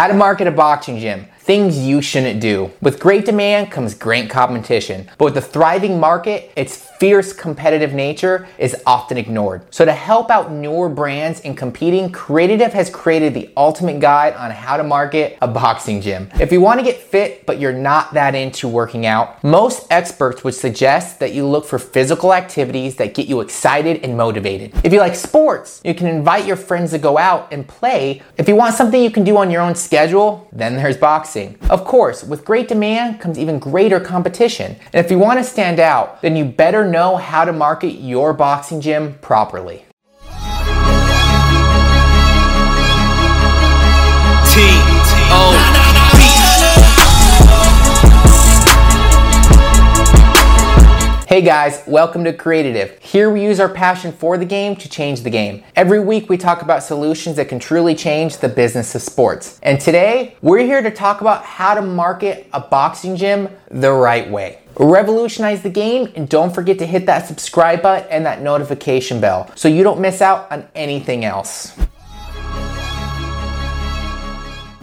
How to market a boxing gym. Things you shouldn't do. With great demand comes great competition, but with a thriving market, its fierce competitive nature is often ignored. So, to help out newer brands in competing, Creatitive has created the ultimate guide on how to market a boxing gym. If you want to get fit, but you're not that into working out, most experts would suggest that you look for physical activities that get you excited and motivated. If you like sports, you can invite your friends to go out and play. If you want something you can do on your own schedule, then there's boxing. Of course, with great demand comes even greater competition. And if you want to stand out, then you better know how to market your boxing gym properly. Hey guys, welcome to Creatitive. Here we use our passion for the game to change the game. Every week we talk about solutions that can truly change the business of sports. And today we're here to talk about how to market a boxing gym the right way. Revolutionize the game and don't forget to hit that subscribe button and that notification bell so you don't miss out on anything else.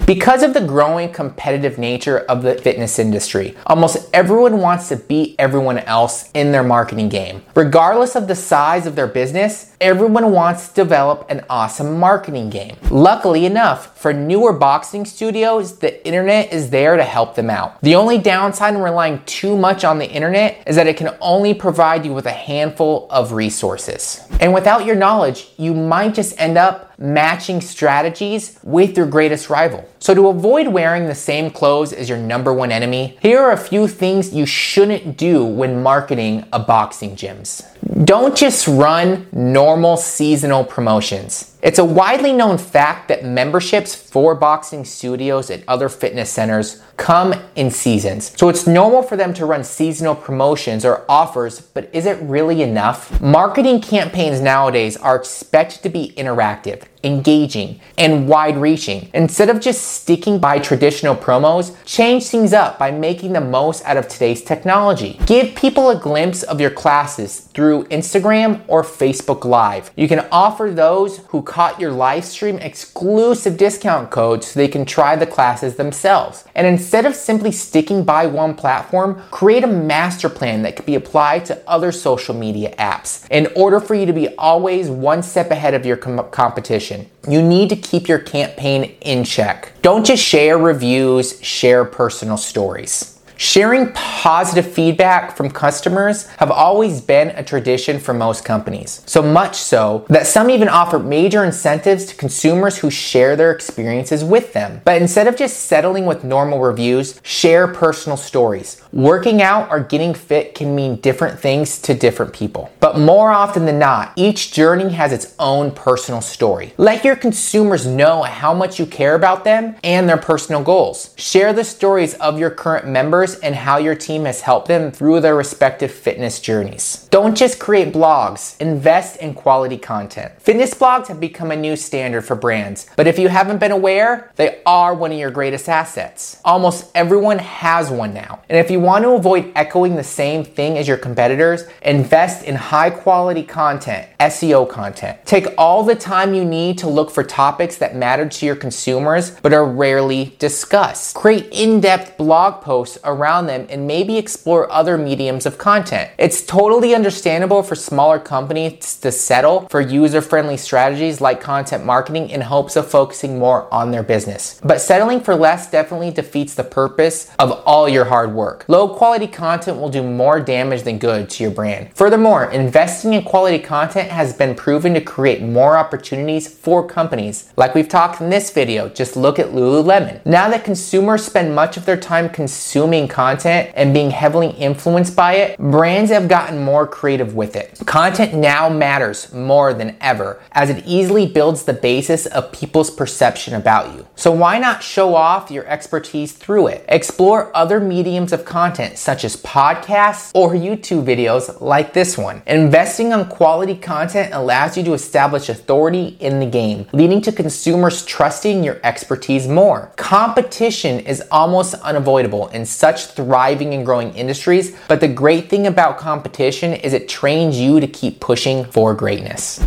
Because of the growing competitive nature of the fitness industry, almost everyone wants to beat everyone else in their marketing game. Regardless of the size of their business, everyone wants to develop an awesome marketing game. Luckily enough, for newer boxing studios, the internet is there to help them out. The only downside in relying too much on the internet is that it can only provide you with a handful of resources. And without your knowledge, you might just end up matching strategies with your greatest rival. So, to avoid wearing the same clothes as your number one enemy, here are a few things you shouldn't do when marketing a boxing gyms. Don't just run normal seasonal promotions. It's a widely known fact that memberships for boxing studios and other fitness centers come in seasons. So it's normal for them to run seasonal promotions or offers, but is it really enough? Marketing campaigns nowadays are expected to be interactive engaging, and wide reaching. Instead of just sticking by traditional promos, change things up by making the most out of today's technology. Give people a glimpse of your classes through Instagram or Facebook Live. You can offer those who caught your live stream exclusive discount code so they can try the classes themselves. And instead of simply sticking by one platform, create a master plan that can be applied to other social media apps in order for you to be always one step ahead of your com- competition. You need to keep your campaign in check. Don't just share reviews, share personal stories. Sharing positive feedback from customers have always been a tradition for most companies. So much so that some even offer major incentives to consumers who share their experiences with them. But instead of just settling with normal reviews, share personal stories. Working out or getting fit can mean different things to different people. But more often than not, each journey has its own personal story. Let your consumers know how much you care about them and their personal goals. Share the stories of your current members and how your team has helped them through their respective fitness journeys. Don't just create blogs, invest in quality content. Fitness blogs have become a new standard for brands, but if you haven't been aware, they are one of your greatest assets. Almost everyone has one now. And if you want to avoid echoing the same thing as your competitors, invest in high quality content, SEO content. Take all the time you need to look for topics that matter to your consumers but are rarely discussed. Create in depth blog posts around them and maybe explore other mediums of content. It's totally understandable for smaller companies to settle for user friendly strategies like content marketing in hopes of focusing more on their business. But settling for less definitely defeats the purpose of all your hard work. Low quality content will do more damage than good to your brand. Furthermore, investing in quality content has been proven to create more opportunities for companies. Like we've talked in this video, just look at Lululemon. Now that consumers spend much of their time consuming content and being heavily influenced by it, brands have gotten more creative with it. Content now matters more than ever as it easily builds the basis of people's perception about you. So why not show off your expertise through it? Explore other mediums of content such as podcasts or YouTube videos like this one. Investing on quality content allows you to establish authority in the game, leading to consumers trusting your expertise more. Competition is almost unavoidable in such thriving and growing industries. But the great thing about competition is it trains you to keep pushing for greatness.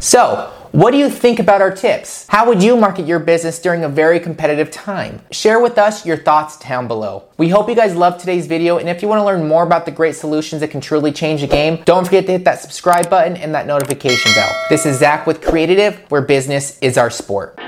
So, What do you think about our tips? How would you market your business during a very competitive time? Share with us your thoughts down below. We hope you guys loved today's video, and if you want to learn more about the great solutions that can truly change the game, don't forget to hit that subscribe button and that notification bell. This is Zach with Creatitive, where business is our sport.